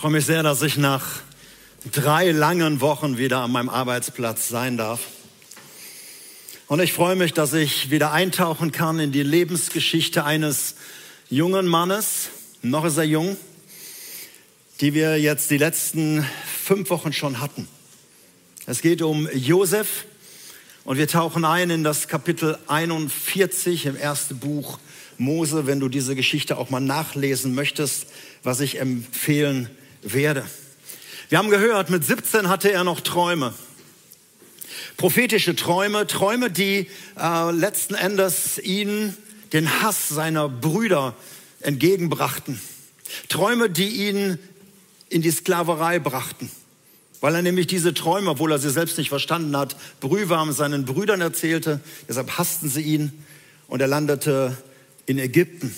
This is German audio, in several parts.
freue mich sehr, dass ich nach drei langen Wochen wieder an meinem Arbeitsplatz sein darf. Und ich freue mich, dass ich wieder eintauchen kann in die Lebensgeschichte eines jungen Mannes, noch ist er jung, die wir jetzt die letzten fünf Wochen schon hatten. Es geht um Josef und wir tauchen ein in das Kapitel 41 im ersten Buch Mose, wenn du diese Geschichte auch mal nachlesen möchtest, was ich empfehlen werde. Wir haben gehört, mit 17 hatte er noch Träume. Prophetische Träume, Träume, die äh, letzten Endes ihn den Hass seiner Brüder entgegenbrachten. Träume, die ihn in die Sklaverei brachten. Weil er nämlich diese Träume, obwohl er sie selbst nicht verstanden hat, brühwarm seinen Brüdern erzählte. Deshalb hassten sie ihn und er landete in Ägypten,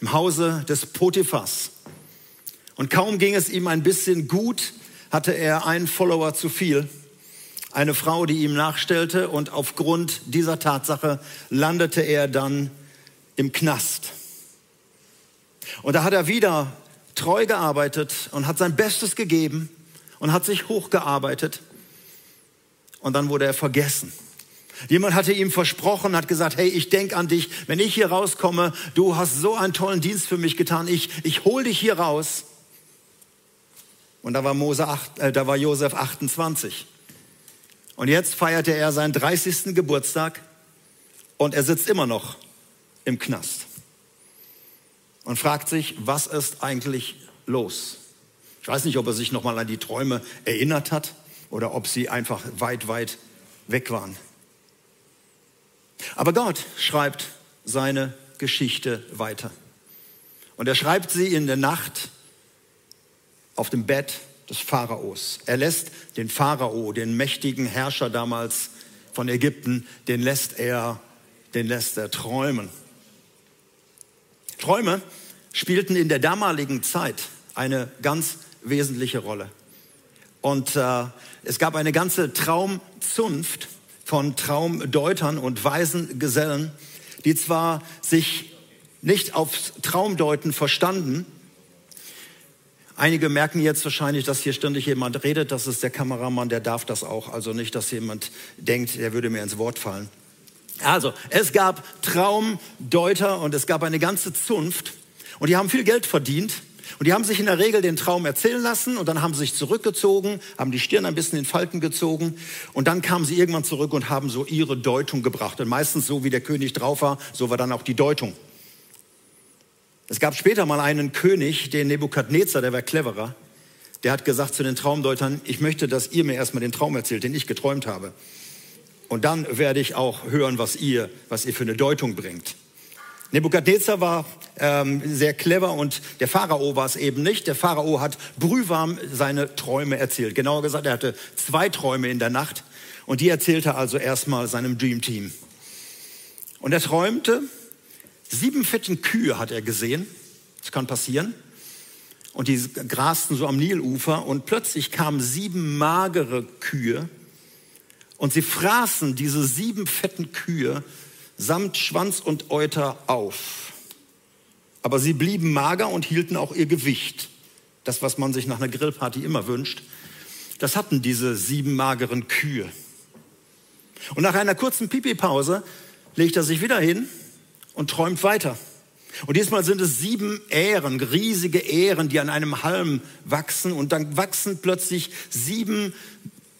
im Hause des Potiphas. Und kaum ging es ihm ein bisschen gut, hatte er einen Follower zu viel, eine Frau, die ihm nachstellte und aufgrund dieser Tatsache landete er dann im Knast. Und da hat er wieder treu gearbeitet und hat sein Bestes gegeben und hat sich hochgearbeitet und dann wurde er vergessen. Jemand hatte ihm versprochen, hat gesagt, hey, ich denke an dich, wenn ich hier rauskomme, du hast so einen tollen Dienst für mich getan, ich, ich hol dich hier raus. Und da war, Mose 8, äh, da war Josef 28. Und jetzt feierte er seinen 30. Geburtstag und er sitzt immer noch im Knast und fragt sich, was ist eigentlich los? Ich weiß nicht, ob er sich nochmal an die Träume erinnert hat oder ob sie einfach weit, weit weg waren. Aber Gott schreibt seine Geschichte weiter. Und er schreibt sie in der Nacht auf dem Bett des Pharaos. Er lässt den Pharao, den mächtigen Herrscher damals von Ägypten, den lässt er, den lässt er träumen. Träume spielten in der damaligen Zeit eine ganz wesentliche Rolle. Und äh, es gab eine ganze Traumzunft von Traumdeutern und weisen Gesellen, die zwar sich nicht aufs Traumdeuten verstanden, Einige merken jetzt wahrscheinlich, dass hier ständig jemand redet. Das ist der Kameramann, der darf das auch. Also nicht, dass jemand denkt, der würde mir ins Wort fallen. Also, es gab Traumdeuter und es gab eine ganze Zunft und die haben viel Geld verdient und die haben sich in der Regel den Traum erzählen lassen und dann haben sie sich zurückgezogen, haben die Stirn ein bisschen in Falten gezogen und dann kamen sie irgendwann zurück und haben so ihre Deutung gebracht. Und meistens so, wie der König drauf war, so war dann auch die Deutung. Es gab später mal einen König, den Nebukadnezar, der war cleverer. Der hat gesagt zu den Traumdeutern, ich möchte, dass ihr mir erstmal den Traum erzählt, den ich geträumt habe. Und dann werde ich auch hören, was ihr, was ihr für eine Deutung bringt. Nebukadnezar war ähm, sehr clever und der Pharao war es eben nicht. Der Pharao hat brühwarm seine Träume erzählt. Genauer gesagt, er hatte zwei Träume in der Nacht und die erzählte er also erstmal seinem Dream Team. Und er träumte, sieben fetten Kühe hat er gesehen. Das kann passieren. Und die grasten so am Nilufer und plötzlich kamen sieben magere Kühe und sie fraßen diese sieben fetten Kühe samt Schwanz und Euter auf. Aber sie blieben mager und hielten auch ihr Gewicht. Das, was man sich nach einer Grillparty immer wünscht. Das hatten diese sieben mageren Kühe. Und nach einer kurzen Pipi-Pause legt er sich wieder hin und träumt weiter. Und diesmal sind es sieben Ähren, riesige Ähren, die an einem Halm wachsen. Und dann wachsen plötzlich sieben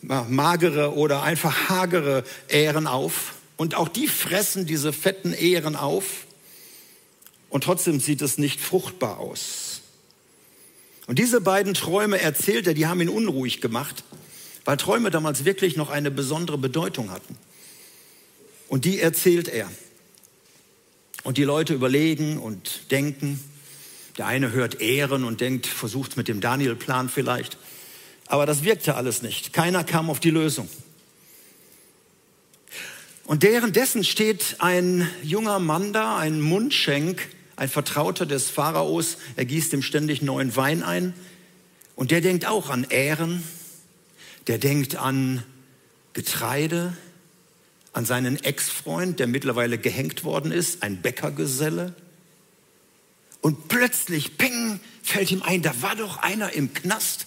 magere oder einfach hagere Ähren auf. Und auch die fressen diese fetten Ähren auf. Und trotzdem sieht es nicht fruchtbar aus. Und diese beiden Träume erzählt er, die haben ihn unruhig gemacht, weil Träume damals wirklich noch eine besondere Bedeutung hatten. Und die erzählt er. Und die Leute überlegen und denken. Der eine hört Ehren und denkt, versucht mit dem Daniel-Plan vielleicht. Aber das wirkte alles nicht. Keiner kam auf die Lösung. Und währenddessen steht ein junger Mann da, ein Mundschenk, ein Vertrauter des Pharaos. Er gießt ihm ständig neuen Wein ein. Und der denkt auch an Ähren. Der denkt an Getreide, an seinen Ex-Freund, der mittlerweile gehängt worden ist, ein Bäckergeselle. Und plötzlich, ping, fällt ihm ein, da war doch einer im Knast,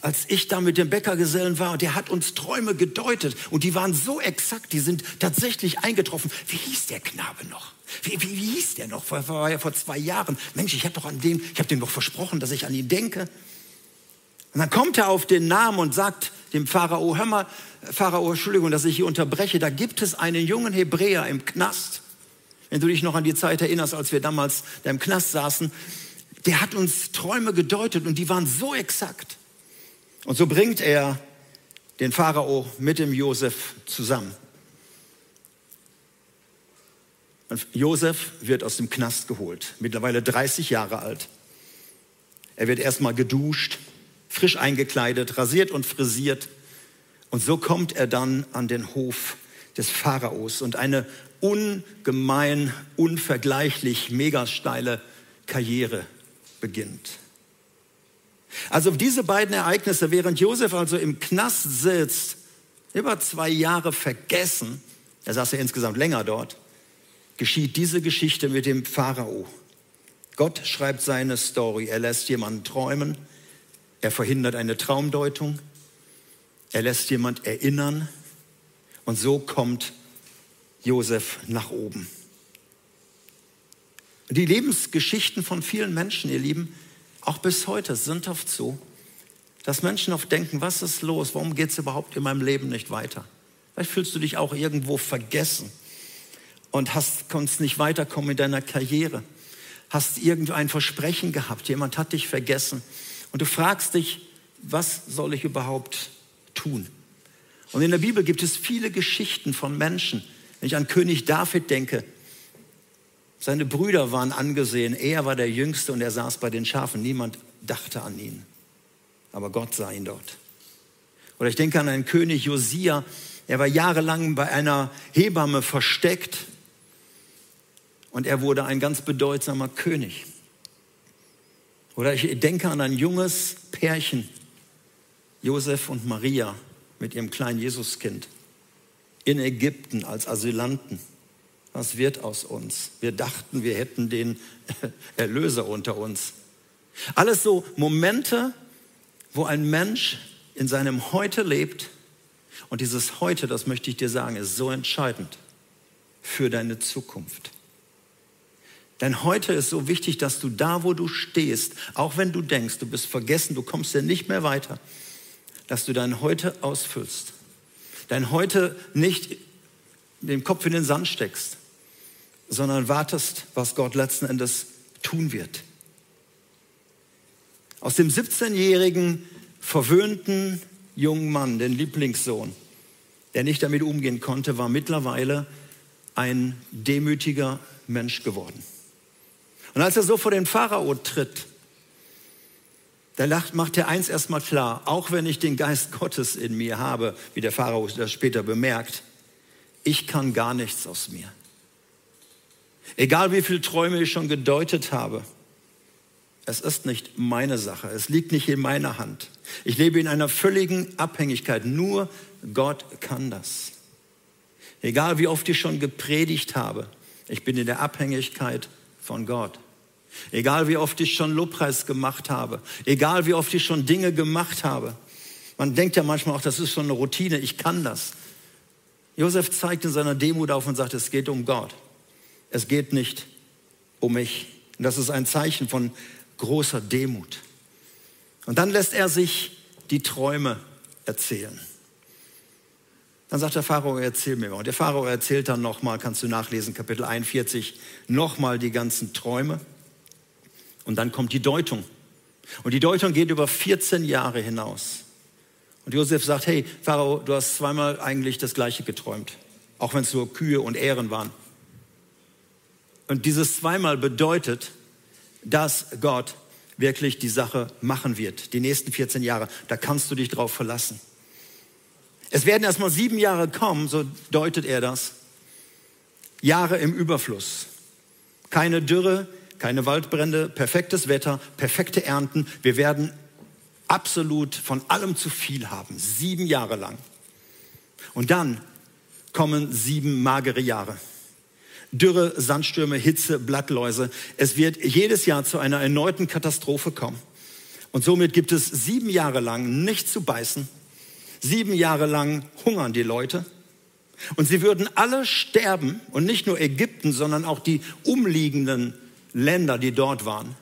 als ich da mit dem Bäckergesellen war, und der hat uns Träume gedeutet. Und die waren so exakt, die sind tatsächlich eingetroffen. Wie hieß der Knabe noch? Wie, wie, wie hieß der noch? Vor, war vor zwei Jahren. Mensch, ich habe doch an dem, ich habe dem doch versprochen, dass ich an ihn denke. Und dann kommt er auf den Namen und sagt dem Pharao, hör mal, Pharao, Entschuldigung, dass ich hier unterbreche, da gibt es einen jungen Hebräer im Knast. Wenn du dich noch an die Zeit erinnerst, als wir damals da im Knast saßen, der hat uns Träume gedeutet und die waren so exakt. Und so bringt er den Pharao mit dem Josef zusammen. Und Josef wird aus dem Knast geholt, mittlerweile 30 Jahre alt. Er wird erstmal geduscht, frisch eingekleidet, rasiert und frisiert. Und so kommt er dann an den Hof des Pharaos. Und eine ungemein, unvergleichlich mega steile Karriere beginnt. Also diese beiden Ereignisse, während Josef also im Knast sitzt, über zwei Jahre vergessen, er saß ja insgesamt länger dort, geschieht diese Geschichte mit dem Pharao. Gott schreibt seine Story. Er lässt jemanden träumen, er verhindert eine Traumdeutung, er lässt jemand erinnern und so kommt Josef nach oben. Die Lebensgeschichten von vielen Menschen, ihr Lieben, auch bis heute sind oft so, dass Menschen oft denken, was ist los? Warum geht es überhaupt in meinem Leben nicht weiter? Vielleicht fühlst du dich auch irgendwo vergessen und hast, konntest nicht weiterkommen in deiner Karriere. Hast irgendein Versprechen gehabt, jemand hat dich vergessen und du fragst dich, was soll ich überhaupt tun? Und in der Bibel gibt es viele Geschichten von Menschen, wenn ich an König David denke, seine Brüder waren angesehen, er war der Jüngste und er saß bei den Schafen. Niemand dachte an ihn, aber Gott sah ihn dort. Oder ich denke an einen König Josia, er war jahrelang bei einer Hebamme versteckt und er wurde ein ganz bedeutsamer König. Oder ich denke an ein junges Pärchen, Josef und Maria mit ihrem kleinen Jesuskind in Ägypten als Asylanten. Was wird aus uns? Wir dachten, wir hätten den Erlöser unter uns. Alles so Momente, wo ein Mensch in seinem Heute lebt. Und dieses Heute, das möchte ich dir sagen, ist so entscheidend für deine Zukunft. Denn heute ist so wichtig, dass du da, wo du stehst, auch wenn du denkst, du bist vergessen, du kommst ja nicht mehr weiter, dass du dein Heute ausfüllst dein Heute nicht den Kopf in den Sand steckst, sondern wartest, was Gott letzten Endes tun wird. Aus dem 17-jährigen verwöhnten jungen Mann, den Lieblingssohn, der nicht damit umgehen konnte, war mittlerweile ein demütiger Mensch geworden. Und als er so vor den Pharao tritt, da macht er eins erstmal klar, auch wenn ich den Geist Gottes in mir habe, wie der Pharao das später bemerkt, ich kann gar nichts aus mir. Egal wie viele Träume ich schon gedeutet habe, es ist nicht meine Sache, es liegt nicht in meiner Hand. Ich lebe in einer völligen Abhängigkeit, nur Gott kann das. Egal wie oft ich schon gepredigt habe, ich bin in der Abhängigkeit von Gott. Egal wie oft ich schon Lobpreis gemacht habe, egal wie oft ich schon Dinge gemacht habe. Man denkt ja manchmal auch, das ist schon eine Routine, ich kann das. Josef zeigt in seiner Demut auf und sagt, es geht um Gott. Es geht nicht um mich. Und das ist ein Zeichen von großer Demut. Und dann lässt er sich die Träume erzählen. Dann sagt der Pharao, erzähl mir mal. Und der Pharao erzählt dann nochmal, kannst du nachlesen, Kapitel 41, nochmal die ganzen Träume. Und dann kommt die Deutung. Und die Deutung geht über 14 Jahre hinaus. Und Josef sagt, hey, Pharao, du hast zweimal eigentlich das Gleiche geträumt. Auch wenn es nur Kühe und Ähren waren. Und dieses zweimal bedeutet, dass Gott wirklich die Sache machen wird. Die nächsten 14 Jahre. Da kannst du dich drauf verlassen. Es werden erstmal sieben Jahre kommen, so deutet er das. Jahre im Überfluss. Keine Dürre, keine Waldbrände, perfektes Wetter, perfekte Ernten. Wir werden absolut von allem zu viel haben, sieben Jahre lang. Und dann kommen sieben magere Jahre. Dürre, Sandstürme, Hitze, Blattläuse. Es wird jedes Jahr zu einer erneuten Katastrophe kommen. Und somit gibt es sieben Jahre lang nichts zu beißen. Sieben Jahre lang hungern die Leute. Und sie würden alle sterben, und nicht nur Ägypten, sondern auch die umliegenden Länder, die dort waren.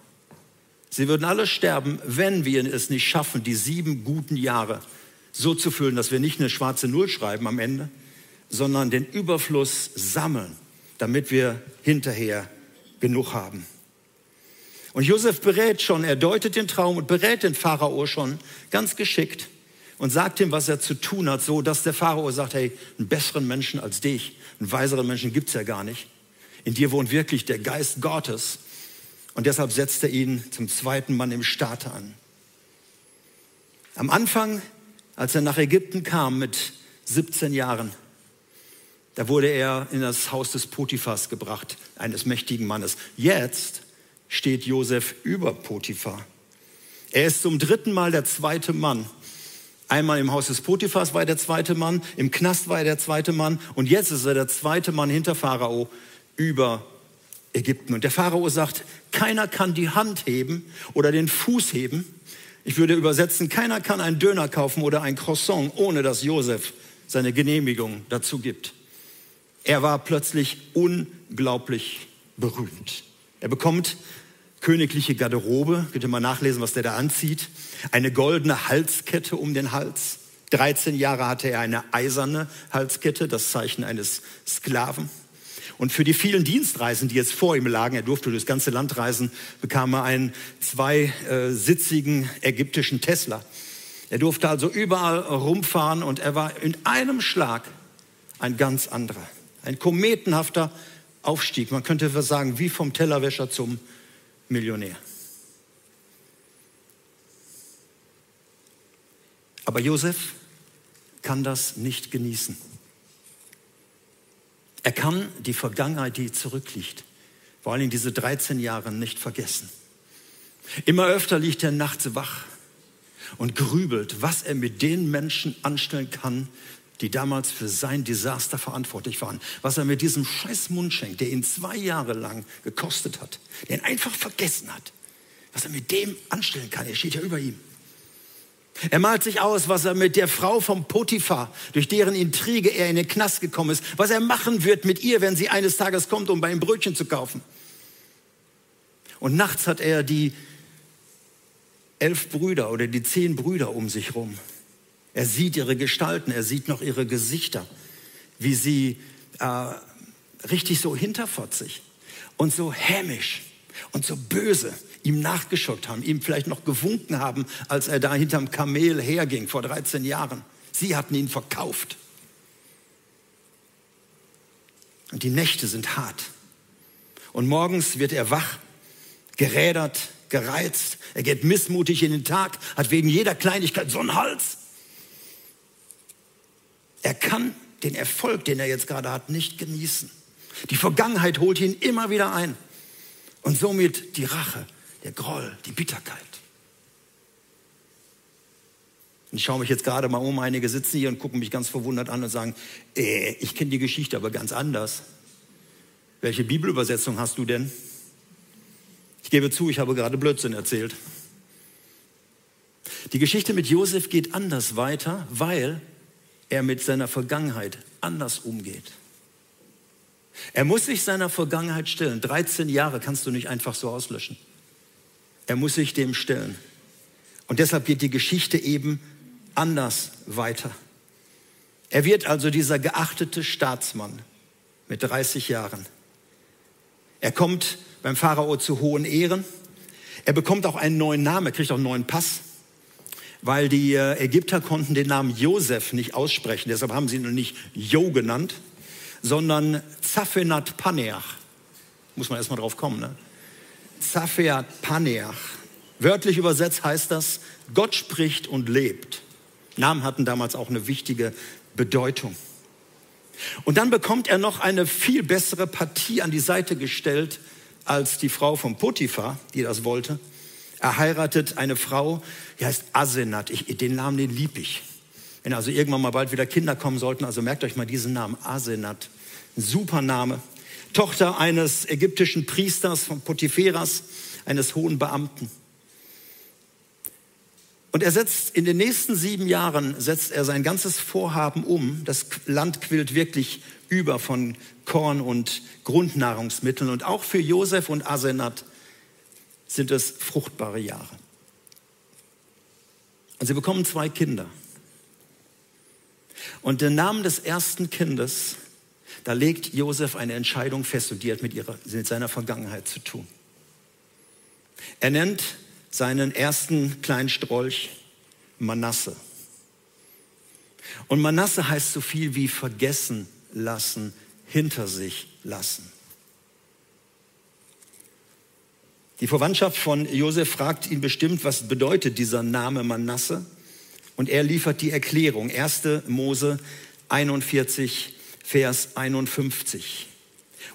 Sie würden alle sterben, wenn wir es nicht schaffen, die sieben guten Jahre so zu füllen, dass wir nicht eine schwarze Null schreiben am Ende, sondern den Überfluss sammeln, damit wir hinterher genug haben. Und Josef berät schon, er deutet den Traum und berät den Pharao schon ganz geschickt und sagt ihm, was er zu tun hat, so dass der Pharao sagt, hey, einen besseren Menschen als dich, einen weiseren Menschen gibt's ja gar nicht. In dir wohnt wirklich der Geist Gottes. Und deshalb setzt er ihn zum zweiten Mann im Staat an. Am Anfang, als er nach Ägypten kam mit 17 Jahren, da wurde er in das Haus des Potiphas gebracht, eines mächtigen Mannes. Jetzt steht Josef über Potiphar. Er ist zum dritten Mal der zweite Mann Einmal im Haus des Potiphas war er der zweite Mann, im Knast war er der zweite Mann und jetzt ist er der zweite Mann hinter Pharao über Ägypten. Und der Pharao sagt, keiner kann die Hand heben oder den Fuß heben. Ich würde übersetzen, keiner kann einen Döner kaufen oder ein Croissant, ohne dass Josef seine Genehmigung dazu gibt. Er war plötzlich unglaublich berühmt. Er bekommt königliche Garderobe, könnt ihr mal nachlesen, was der da anzieht. Eine goldene Halskette um den Hals. 13 Jahre hatte er eine eiserne Halskette, das Zeichen eines Sklaven. Und für die vielen Dienstreisen, die jetzt vor ihm lagen, er durfte durchs ganze Land reisen, bekam er einen zweisitzigen ägyptischen Tesla. Er durfte also überall rumfahren und er war in einem Schlag ein ganz anderer. Ein kometenhafter Aufstieg. Man könnte sagen, wie vom Tellerwäscher zum Millionär. Aber Josef kann das nicht genießen. Er kann die Vergangenheit, die zurückliegt, vor allem diese 13 Jahre nicht vergessen. Immer öfter liegt er nachts wach und grübelt, was er mit den Menschen anstellen kann, die damals für sein Desaster verantwortlich waren. Was er mit diesem scheiß Mundschenk, der ihn zwei Jahre lang gekostet hat, der ihn einfach vergessen hat, was er mit dem anstellen kann. Er steht ja über ihm. Er malt sich aus, was er mit der Frau vom Potiphar, durch deren Intrige er in den Knast gekommen ist, was er machen wird mit ihr, wenn sie eines Tages kommt, um bei ihm Brötchen zu kaufen. Und nachts hat er die elf Brüder oder die zehn Brüder um sich rum. Er sieht ihre Gestalten, er sieht noch ihre Gesichter, wie sie äh, richtig so hinterfotzig und so hämisch und so böse ihm nachgeschaut haben, ihm vielleicht noch gewunken haben, als er da hinterm Kamel herging vor 13 Jahren. Sie hatten ihn verkauft. Und die Nächte sind hart. Und morgens wird er wach, gerädert, gereizt. Er geht missmutig in den Tag, hat wegen jeder Kleinigkeit so einen Hals. Er kann den Erfolg, den er jetzt gerade hat, nicht genießen. Die Vergangenheit holt ihn immer wieder ein. Und somit die Rache, der Groll, die Bitterkeit. Ich schaue mich jetzt gerade mal um, einige sitzen hier und gucken mich ganz verwundert an und sagen, äh, ich kenne die Geschichte aber ganz anders. Welche Bibelübersetzung hast du denn? Ich gebe zu, ich habe gerade Blödsinn erzählt. Die Geschichte mit Josef geht anders weiter, weil er mit seiner Vergangenheit anders umgeht. Er muss sich seiner Vergangenheit stellen. 13 Jahre kannst du nicht einfach so auslöschen. Er muss sich dem stellen. Und deshalb geht die Geschichte eben anders weiter. Er wird also dieser geachtete Staatsmann mit 30 Jahren. Er kommt beim Pharao zu hohen Ehren. Er bekommt auch einen neuen Namen, kriegt auch einen neuen Pass weil die äh, Ägypter konnten den Namen Josef nicht aussprechen. Deshalb haben sie ihn nicht Jo genannt, sondern Zaphenat Paneach. Muss man erstmal drauf kommen. Ne? Zaphenat Paneach. Wörtlich übersetzt heißt das, Gott spricht und lebt. Namen hatten damals auch eine wichtige Bedeutung. Und dann bekommt er noch eine viel bessere Partie an die Seite gestellt als die Frau von Potiphar, die das wollte. Er heiratet eine Frau, die heißt Asenat. Ich, den Namen, den lieb ich. Wenn also irgendwann mal bald wieder Kinder kommen sollten, also merkt euch mal diesen Namen, Asenat. Ein super Name. Tochter eines ägyptischen Priesters von Potipheras, eines hohen Beamten. Und er setzt in den nächsten sieben Jahren setzt er sein ganzes Vorhaben um. Das Land quillt wirklich über von Korn und Grundnahrungsmitteln. Und auch für Josef und Asenat sind es fruchtbare Jahre. Und sie bekommen zwei Kinder. Und den Namen des ersten Kindes, da legt Josef eine Entscheidung fest und die hat mit, ihrer, mit seiner Vergangenheit zu tun. Er nennt seinen ersten kleinen Strolch Manasse. Und Manasse heißt so viel wie vergessen lassen, hinter sich lassen. Die Verwandtschaft von Josef fragt ihn bestimmt, was bedeutet dieser Name Manasse? Und er liefert die Erklärung. 1. Mose 41, Vers 51.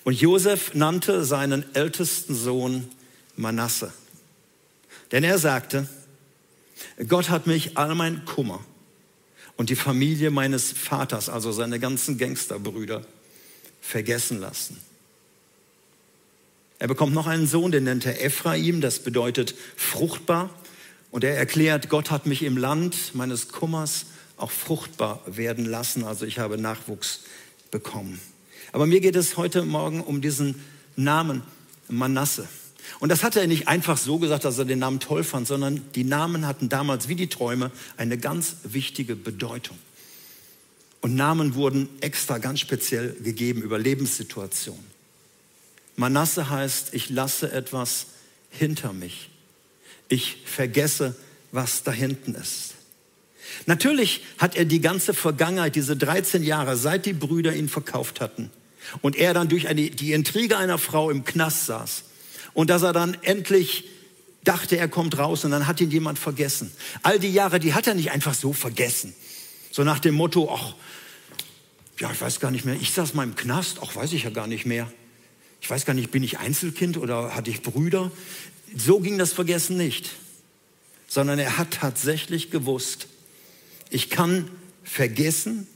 Und Josef nannte seinen ältesten Sohn Manasse. Denn er sagte, Gott hat mich all mein Kummer und die Familie meines Vaters, also seine ganzen Gangsterbrüder, vergessen lassen. Er bekommt noch einen Sohn, den nennt er Ephraim, das bedeutet fruchtbar. Und er erklärt, Gott hat mich im Land meines Kummers auch fruchtbar werden lassen, also ich habe Nachwuchs bekommen. Aber mir geht es heute Morgen um diesen Namen Manasse. Und das hat er nicht einfach so gesagt, dass er den Namen toll fand, sondern die Namen hatten damals wie die Träume eine ganz wichtige Bedeutung. Und Namen wurden extra ganz speziell gegeben über Lebenssituationen. Manasse heißt, ich lasse etwas hinter mich. Ich vergesse, was da hinten ist. Natürlich hat er die ganze Vergangenheit, diese 13 Jahre, seit die Brüder ihn verkauft hatten und er dann durch eine, die Intrige einer Frau im Knast saß, und dass er dann endlich dachte, er kommt raus und dann hat ihn jemand vergessen. All die Jahre, die hat er nicht einfach so vergessen. So nach dem Motto, ach, ja, ich weiß gar nicht mehr, ich saß mal im Knast, ach, weiß ich ja gar nicht mehr. Ich weiß gar nicht, bin ich Einzelkind oder hatte ich Brüder? So ging das Vergessen nicht, sondern er hat tatsächlich gewusst, ich kann vergessen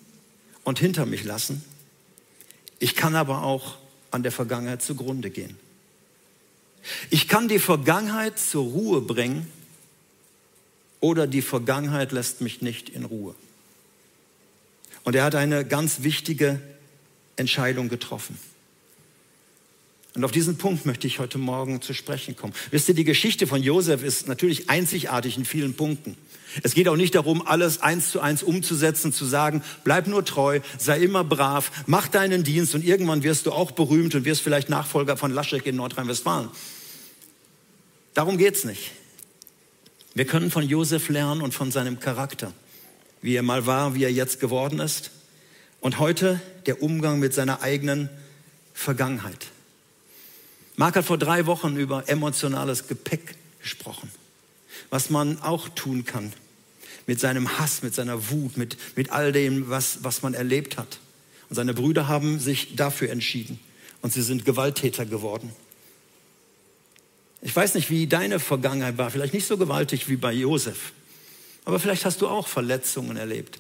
und hinter mich lassen. Ich kann aber auch an der Vergangenheit zugrunde gehen. Ich kann die Vergangenheit zur Ruhe bringen oder die Vergangenheit lässt mich nicht in Ruhe. Und er hat eine ganz wichtige Entscheidung getroffen. Und auf diesen Punkt möchte ich heute Morgen zu sprechen kommen. Wisst ihr, die Geschichte von Josef ist natürlich einzigartig in vielen Punkten. Es geht auch nicht darum, alles eins zu eins umzusetzen, zu sagen, bleib nur treu, sei immer brav, mach deinen Dienst und irgendwann wirst du auch berühmt und wirst vielleicht Nachfolger von Laschek in Nordrhein-Westfalen. Darum geht es nicht. Wir können von Josef lernen und von seinem Charakter, wie er mal war, wie er jetzt geworden ist. Und heute der Umgang mit seiner eigenen Vergangenheit. Mark hat vor drei Wochen über emotionales Gepäck gesprochen, was man auch tun kann mit seinem Hass, mit seiner Wut, mit, mit all dem, was, was man erlebt hat. Und seine Brüder haben sich dafür entschieden und sie sind Gewalttäter geworden. Ich weiß nicht, wie deine Vergangenheit war, vielleicht nicht so gewaltig wie bei Josef, aber vielleicht hast du auch Verletzungen erlebt.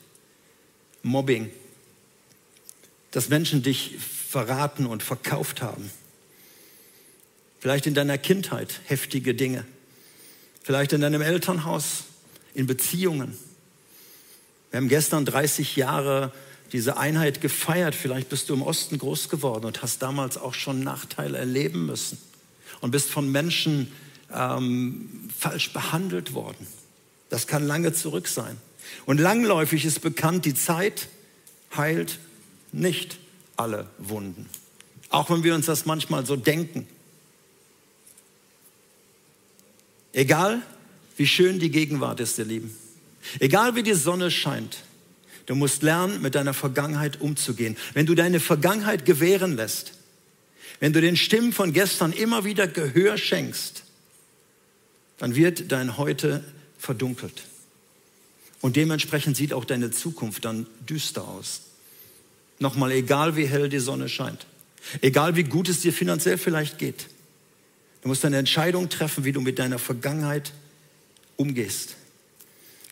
Mobbing, dass Menschen dich verraten und verkauft haben. Vielleicht in deiner Kindheit heftige Dinge. Vielleicht in deinem Elternhaus, in Beziehungen. Wir haben gestern 30 Jahre diese Einheit gefeiert. Vielleicht bist du im Osten groß geworden und hast damals auch schon Nachteile erleben müssen und bist von Menschen ähm, falsch behandelt worden. Das kann lange zurück sein. Und langläufig ist bekannt, die Zeit heilt nicht alle Wunden. Auch wenn wir uns das manchmal so denken. Egal, wie schön die Gegenwart ist, ihr Lieben. Egal, wie die Sonne scheint. Du musst lernen, mit deiner Vergangenheit umzugehen. Wenn du deine Vergangenheit gewähren lässt, wenn du den Stimmen von gestern immer wieder Gehör schenkst, dann wird dein Heute verdunkelt. Und dementsprechend sieht auch deine Zukunft dann düster aus. Nochmal, egal wie hell die Sonne scheint, egal wie gut es dir finanziell vielleicht geht, du musst eine Entscheidung treffen, wie du mit deiner Vergangenheit umgehst.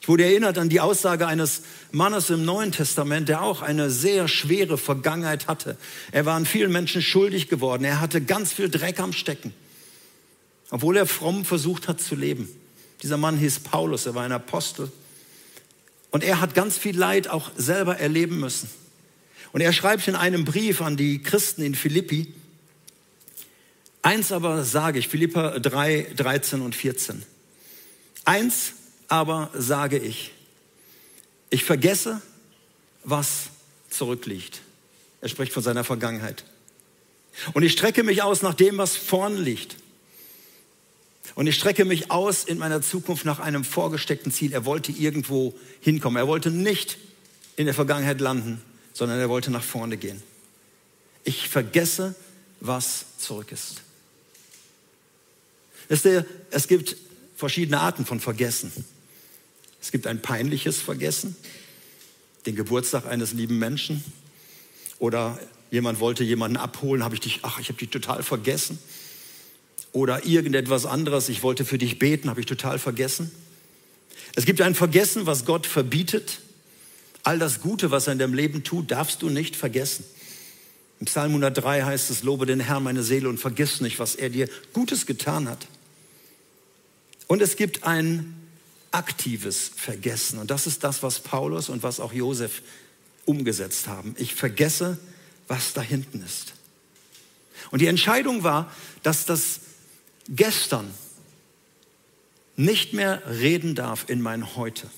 Ich wurde erinnert an die Aussage eines Mannes im Neuen Testament, der auch eine sehr schwere Vergangenheit hatte. Er war an vielen Menschen schuldig geworden. Er hatte ganz viel Dreck am Stecken, obwohl er fromm versucht hat zu leben. Dieser Mann hieß Paulus, er war ein Apostel. Und er hat ganz viel Leid auch selber erleben müssen. Und er schreibt in einem Brief an die Christen in Philippi, eins aber sage ich, Philippa 3, 13 und 14. Eins aber sage ich, ich vergesse, was zurückliegt. Er spricht von seiner Vergangenheit. Und ich strecke mich aus nach dem, was vorn liegt. Und ich strecke mich aus in meiner Zukunft nach einem vorgesteckten Ziel. Er wollte irgendwo hinkommen. Er wollte nicht in der Vergangenheit landen, sondern er wollte nach vorne gehen. Ich vergesse, was zurück ist. Es gibt verschiedene Arten von Vergessen. Es gibt ein peinliches Vergessen, den Geburtstag eines lieben Menschen. Oder jemand wollte jemanden abholen, habe ich dich, ach, ich habe dich total vergessen. Oder irgendetwas anderes, ich wollte für dich beten, habe ich total vergessen. Es gibt ein Vergessen, was Gott verbietet. All das Gute, was er in deinem Leben tut, darfst du nicht vergessen. Im Psalm 103 heißt es, lobe den Herrn meine Seele und vergiss nicht, was er dir Gutes getan hat. Und es gibt ein aktives Vergessen. Und das ist das, was Paulus und was auch Josef umgesetzt haben. Ich vergesse, was da hinten ist. Und die Entscheidung war, dass das gestern nicht mehr reden darf in mein Heute.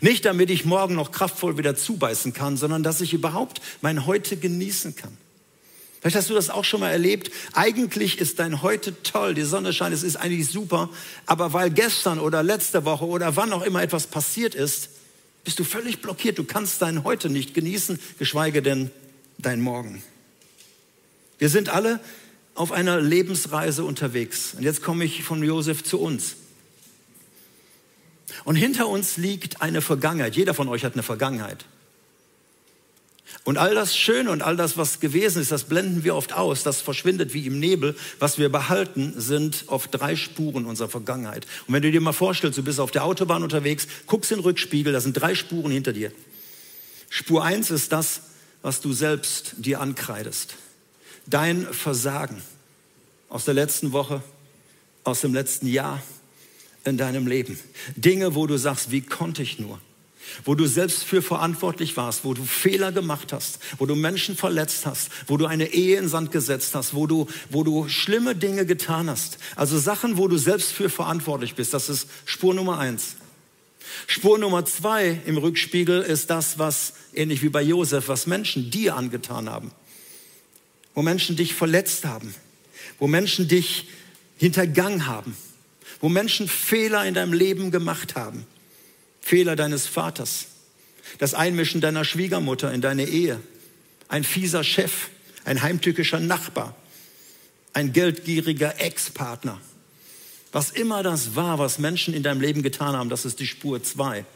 Nicht damit ich morgen noch kraftvoll wieder zubeißen kann, sondern dass ich überhaupt mein Heute genießen kann. Vielleicht hast du das auch schon mal erlebt. Eigentlich ist dein Heute toll, die Sonne scheint, es ist eigentlich super, aber weil gestern oder letzte Woche oder wann auch immer etwas passiert ist, bist du völlig blockiert. Du kannst dein Heute nicht genießen, geschweige denn dein Morgen. Wir sind alle auf einer Lebensreise unterwegs. Und jetzt komme ich von Josef zu uns. Und hinter uns liegt eine Vergangenheit. Jeder von euch hat eine Vergangenheit. Und all das Schöne und all das, was gewesen ist, das blenden wir oft aus. Das verschwindet wie im Nebel. Was wir behalten, sind oft drei Spuren unserer Vergangenheit. Und wenn du dir mal vorstellst, du bist auf der Autobahn unterwegs, guckst in den Rückspiegel, da sind drei Spuren hinter dir. Spur eins ist das, was du selbst dir ankreidest. Dein Versagen aus der letzten Woche, aus dem letzten Jahr in deinem Leben. Dinge, wo du sagst, wie konnte ich nur? wo du selbst für verantwortlich warst, wo du Fehler gemacht hast, wo du Menschen verletzt hast, wo du eine Ehe in Sand gesetzt hast, wo du, wo du schlimme Dinge getan hast. Also Sachen, wo du selbst für verantwortlich bist. Das ist Spur Nummer eins. Spur Nummer zwei im Rückspiegel ist das, was ähnlich wie bei Josef, was Menschen dir angetan haben. Wo Menschen dich verletzt haben. Wo Menschen dich hintergangen haben. Wo Menschen Fehler in deinem Leben gemacht haben. Fehler deines Vaters, das Einmischen deiner Schwiegermutter in deine Ehe, ein fieser Chef, ein heimtückischer Nachbar, ein geldgieriger Ex-Partner. Was immer das war, was Menschen in deinem Leben getan haben, das ist die Spur zwei,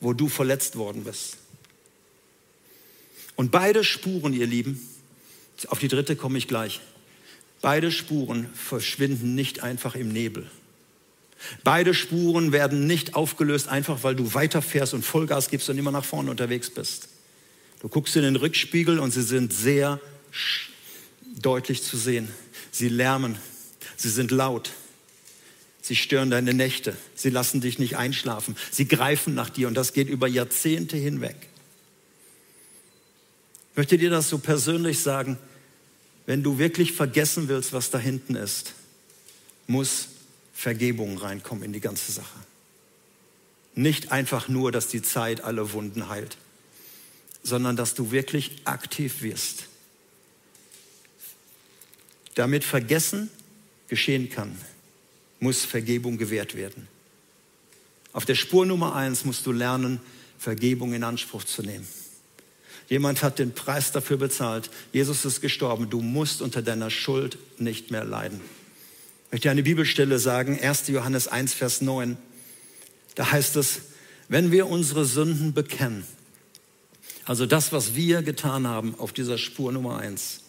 wo du verletzt worden bist. Und beide Spuren, ihr Lieben, auf die dritte komme ich gleich, beide Spuren verschwinden nicht einfach im Nebel. Beide Spuren werden nicht aufgelöst, einfach weil du weiterfährst und Vollgas gibst und immer nach vorne unterwegs bist. Du guckst in den Rückspiegel und sie sind sehr deutlich zu sehen. Sie lärmen, sie sind laut, sie stören deine Nächte, sie lassen dich nicht einschlafen, sie greifen nach dir und das geht über Jahrzehnte hinweg. Ich möchte dir das so persönlich sagen, wenn du wirklich vergessen willst, was da hinten ist, muss Vergebung reinkommen in die ganze Sache. Nicht einfach nur, dass die Zeit alle Wunden heilt, sondern dass du wirklich aktiv wirst. Damit Vergessen geschehen kann, muss Vergebung gewährt werden. Auf der Spur Nummer eins musst du lernen, Vergebung in Anspruch zu nehmen. Jemand hat den Preis dafür bezahlt. Jesus ist gestorben. Du musst unter deiner Schuld nicht mehr leiden. Ich möchte eine Bibelstelle sagen, 1. Johannes 1, Vers 9. Da heißt es, wenn wir unsere Sünden bekennen, also das, was wir getan haben auf dieser Spur Nummer 1,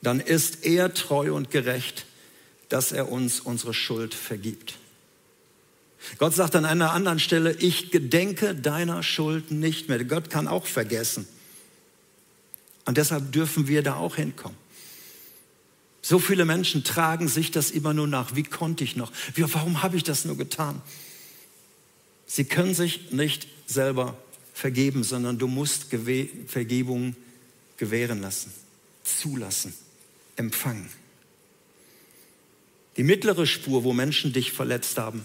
dann ist er treu und gerecht, dass er uns unsere Schuld vergibt. Gott sagt an einer anderen Stelle, ich gedenke deiner Schuld nicht mehr. Gott kann auch vergessen. Und deshalb dürfen wir da auch hinkommen. So viele Menschen tragen sich das immer nur nach. Wie konnte ich noch? Wie, warum habe ich das nur getan? Sie können sich nicht selber vergeben, sondern du musst Vergebung gewähren lassen, zulassen, empfangen. Die mittlere Spur, wo Menschen dich verletzt haben,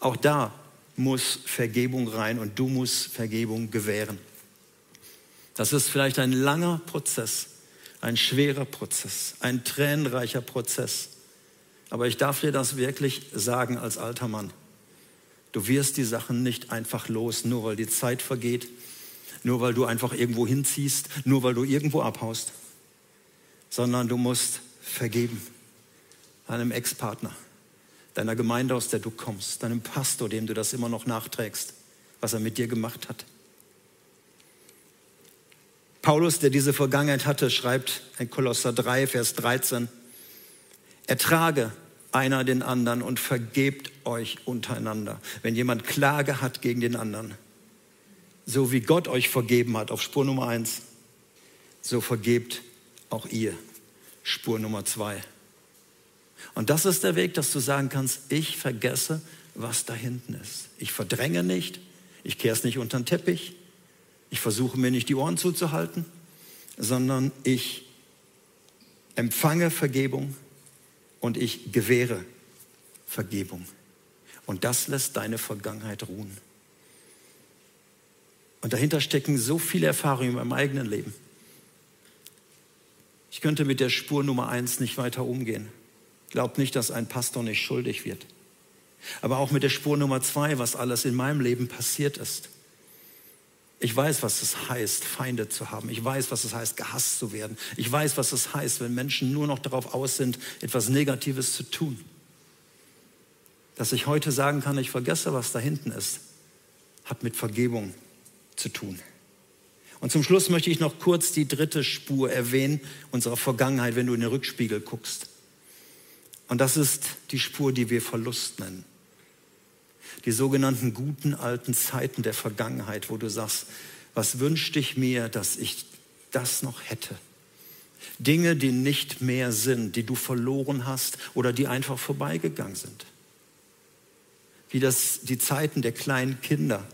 auch da muss Vergebung rein und du musst Vergebung gewähren. Das ist vielleicht ein langer Prozess, ein schwerer Prozess, ein tränenreicher Prozess. Aber ich darf dir das wirklich sagen als alter Mann. Du wirst die Sachen nicht einfach los, nur weil die Zeit vergeht, nur weil du einfach irgendwo hinziehst, nur weil du irgendwo abhaust, sondern du musst vergeben deinem Ex-Partner, deiner Gemeinde, aus der du kommst, deinem Pastor, dem du das immer noch nachträgst, was er mit dir gemacht hat. Paulus, der diese Vergangenheit hatte, schreibt in Kolosser 3, Vers 13, ertrage einer den anderen und vergebt euch untereinander. Wenn jemand Klage hat gegen den anderen, so wie Gott euch vergeben hat, auf Spur Nummer 1, so vergebt auch ihr, Spur Nummer 2. Und das ist der Weg, dass du sagen kannst, ich vergesse, was da hinten ist. Ich verdränge nicht, ich kehre es nicht unter den Teppich, ich versuche mir nicht die Ohren zuzuhalten, sondern ich empfange Vergebung und ich gewähre Vergebung. Und das lässt deine Vergangenheit ruhen. Und dahinter stecken so viele Erfahrungen in meinem eigenen Leben. Ich könnte mit der Spur Nummer eins nicht weiter umgehen. Glaubt nicht, dass ein Pastor nicht schuldig wird. Aber auch mit der Spur Nummer zwei, was alles in meinem Leben passiert ist. Ich weiß, was es heißt, Feinde zu haben. Ich weiß, was es heißt, gehasst zu werden. Ich weiß, was es heißt, wenn Menschen nur noch darauf aus sind, etwas Negatives zu tun. Dass ich heute sagen kann, ich vergesse, was da hinten ist, hat mit Vergebung zu tun. Und zum Schluss möchte ich noch kurz die dritte Spur erwähnen unserer Vergangenheit, wenn du in den Rückspiegel guckst. Und das ist die Spur, die wir Verlust nennen. Die sogenannten guten alten Zeiten der Vergangenheit, wo du sagst, was wünschte ich mir, dass ich das noch hätte? Dinge, die nicht mehr sind, die du verloren hast oder die einfach vorbeigegangen sind. Wie das, die Zeiten der kleinen Kinder.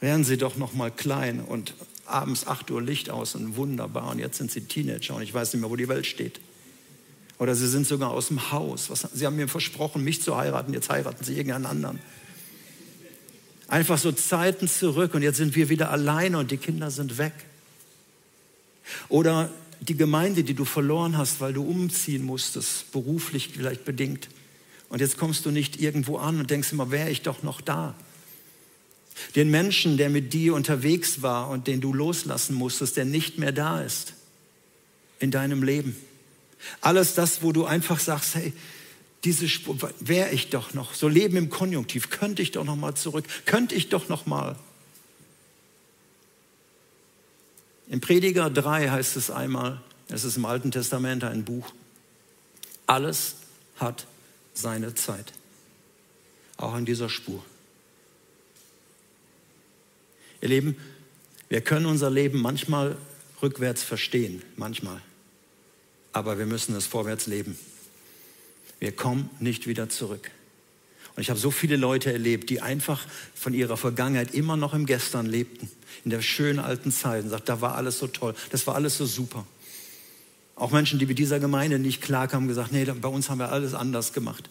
Wären sie doch noch mal klein und abends 8 Uhr Licht aus und wunderbar und jetzt sind sie Teenager und ich weiß nicht mehr, wo die Welt steht. Oder sie sind sogar aus dem Haus. Was, sie haben mir versprochen, mich zu heiraten, jetzt heiraten sie irgendeinen anderen. Einfach so Zeiten zurück und jetzt sind wir wieder alleine und die Kinder sind weg. Oder die Gemeinde, die du verloren hast, weil du umziehen musstest, beruflich vielleicht bedingt. Und jetzt kommst du nicht irgendwo an und denkst immer, wäre ich doch noch da. Den Menschen, der mit dir unterwegs war und den du loslassen musstest, der nicht mehr da ist in deinem Leben. Alles das, wo du einfach sagst, hey, diese Spur, wäre ich doch noch, so Leben im Konjunktiv, könnte ich doch noch mal zurück, könnte ich doch noch mal. Im Prediger 3 heißt es einmal, es ist im Alten Testament ein Buch, alles hat seine Zeit, auch an dieser Spur. Ihr Lieben, wir können unser Leben manchmal rückwärts verstehen, manchmal aber wir müssen es vorwärts leben. Wir kommen nicht wieder zurück. Und ich habe so viele Leute erlebt, die einfach von ihrer Vergangenheit immer noch im Gestern lebten, in der schönen alten Zeit und sagt, da war alles so toll, das war alles so super. Auch Menschen, die mit dieser Gemeinde nicht klarkamen, gesagt, nee, bei uns haben wir alles anders gemacht.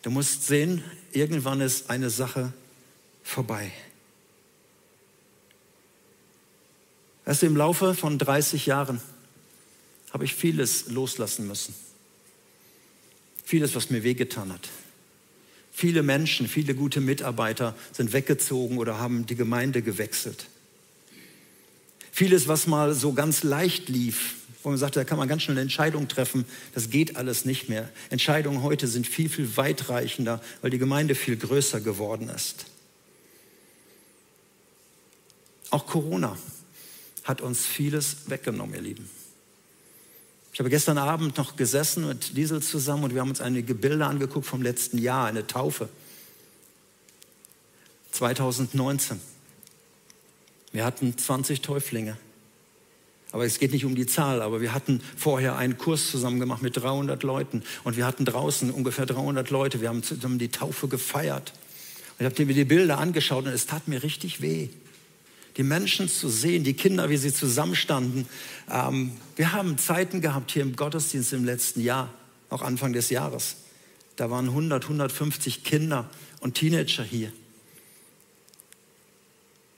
Du musst sehen, irgendwann ist eine Sache vorbei. Erst im Laufe von 30 Jahren habe ich vieles loslassen müssen. Vieles, was mir wehgetan hat. Viele Menschen, viele gute Mitarbeiter sind weggezogen oder haben die Gemeinde gewechselt. Vieles, was mal so ganz leicht lief, wo man sagte, da kann man ganz schnell eine Entscheidung treffen, das geht alles nicht mehr. Entscheidungen heute sind viel, viel weitreichender, weil die Gemeinde viel größer geworden ist. Auch Corona hat uns vieles weggenommen, ihr Lieben. Ich habe gestern Abend noch gesessen mit Diesel zusammen und wir haben uns einige Bilder angeguckt vom letzten Jahr, eine Taufe. 2019. Wir hatten 20 Täuflinge. Aber es geht nicht um die Zahl, aber wir hatten vorher einen Kurs zusammen gemacht mit 300 Leuten und wir hatten draußen ungefähr 300 Leute. Wir haben zusammen die Taufe gefeiert. Und ich habe mir die Bilder angeschaut und es tat mir richtig weh. Die Menschen zu sehen, die Kinder, wie sie zusammenstanden. Ähm, wir haben Zeiten gehabt hier im Gottesdienst im letzten Jahr, auch Anfang des Jahres. Da waren 100, 150 Kinder und Teenager hier.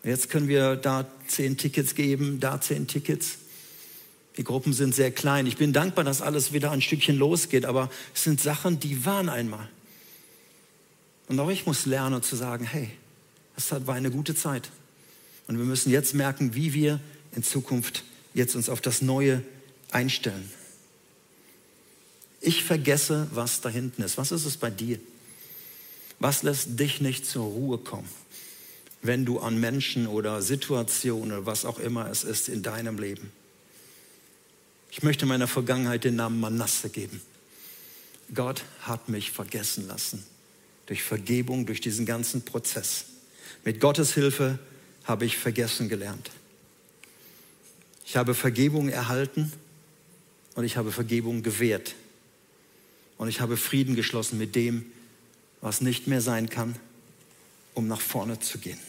Jetzt können wir da zehn Tickets geben, da zehn Tickets. Die Gruppen sind sehr klein. Ich bin dankbar, dass alles wieder ein Stückchen losgeht, aber es sind Sachen, die waren einmal. Und auch ich muss lernen zu sagen, hey, das war eine gute Zeit. Und wir müssen jetzt merken, wie wir in Zukunft jetzt uns auf das Neue einstellen. Ich vergesse, was da hinten ist. Was ist es bei dir? Was lässt dich nicht zur Ruhe kommen? wenn du an Menschen oder Situationen, was auch immer es ist in deinem Leben. Ich möchte meiner Vergangenheit den Namen Manasse geben. Gott hat mich vergessen lassen. Durch Vergebung, durch diesen ganzen Prozess. Mit Gottes Hilfe habe ich vergessen gelernt. Ich habe Vergebung erhalten und ich habe Vergebung gewährt. Und ich habe Frieden geschlossen mit dem, was nicht mehr sein kann, um nach vorne zu gehen.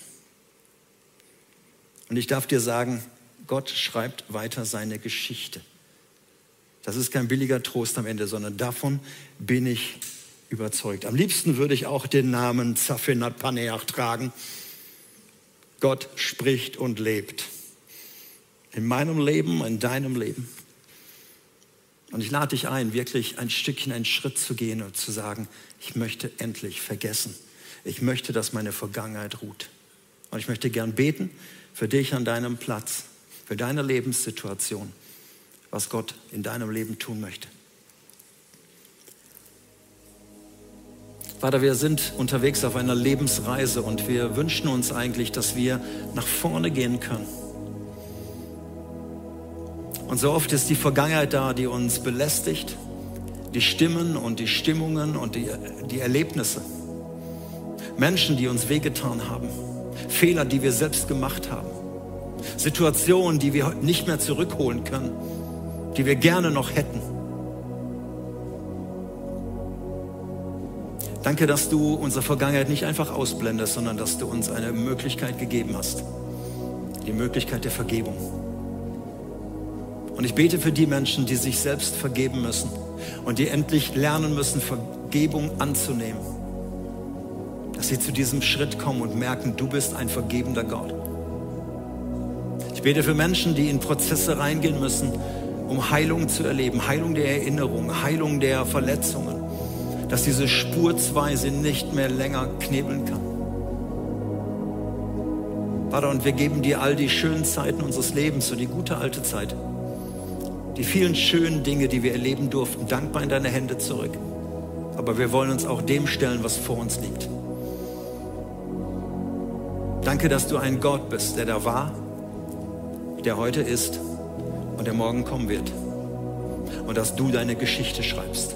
Und ich darf dir sagen, Gott schreibt weiter seine Geschichte. Das ist kein billiger Trost am Ende, sondern davon bin ich überzeugt. Am liebsten würde ich auch den Namen Zafinat Paneach tragen. Gott spricht und lebt. In meinem Leben, in deinem Leben. Und ich lade dich ein, wirklich ein Stückchen, einen Schritt zu gehen und zu sagen, ich möchte endlich vergessen. Ich möchte, dass meine Vergangenheit ruht. Und ich möchte gern beten für dich an deinem Platz, für deine Lebenssituation, was Gott in deinem Leben tun möchte. Vater, wir sind unterwegs auf einer Lebensreise und wir wünschen uns eigentlich, dass wir nach vorne gehen können. Und so oft ist die Vergangenheit da, die uns belästigt, die Stimmen und die Stimmungen und die, die Erlebnisse. Menschen, die uns wehgetan haben. Fehler, die wir selbst gemacht haben. Situationen, die wir nicht mehr zurückholen können, die wir gerne noch hätten. Danke, dass du unsere Vergangenheit nicht einfach ausblendest, sondern dass du uns eine Möglichkeit gegeben hast. Die Möglichkeit der Vergebung. Und ich bete für die Menschen, die sich selbst vergeben müssen und die endlich lernen müssen, Vergebung anzunehmen dass sie zu diesem Schritt kommen und merken, du bist ein vergebender Gott. Ich bete für Menschen, die in Prozesse reingehen müssen, um Heilung zu erleben, Heilung der Erinnerung, Heilung der Verletzungen, dass diese Spur 2 sie nicht mehr länger knebeln kann. Vater, und wir geben dir all die schönen Zeiten unseres Lebens, so die gute alte Zeit, die vielen schönen Dinge, die wir erleben durften, dankbar in deine Hände zurück. Aber wir wollen uns auch dem stellen, was vor uns liegt. Danke, dass du ein Gott bist, der da war, der heute ist und der morgen kommen wird. Und dass du deine Geschichte schreibst.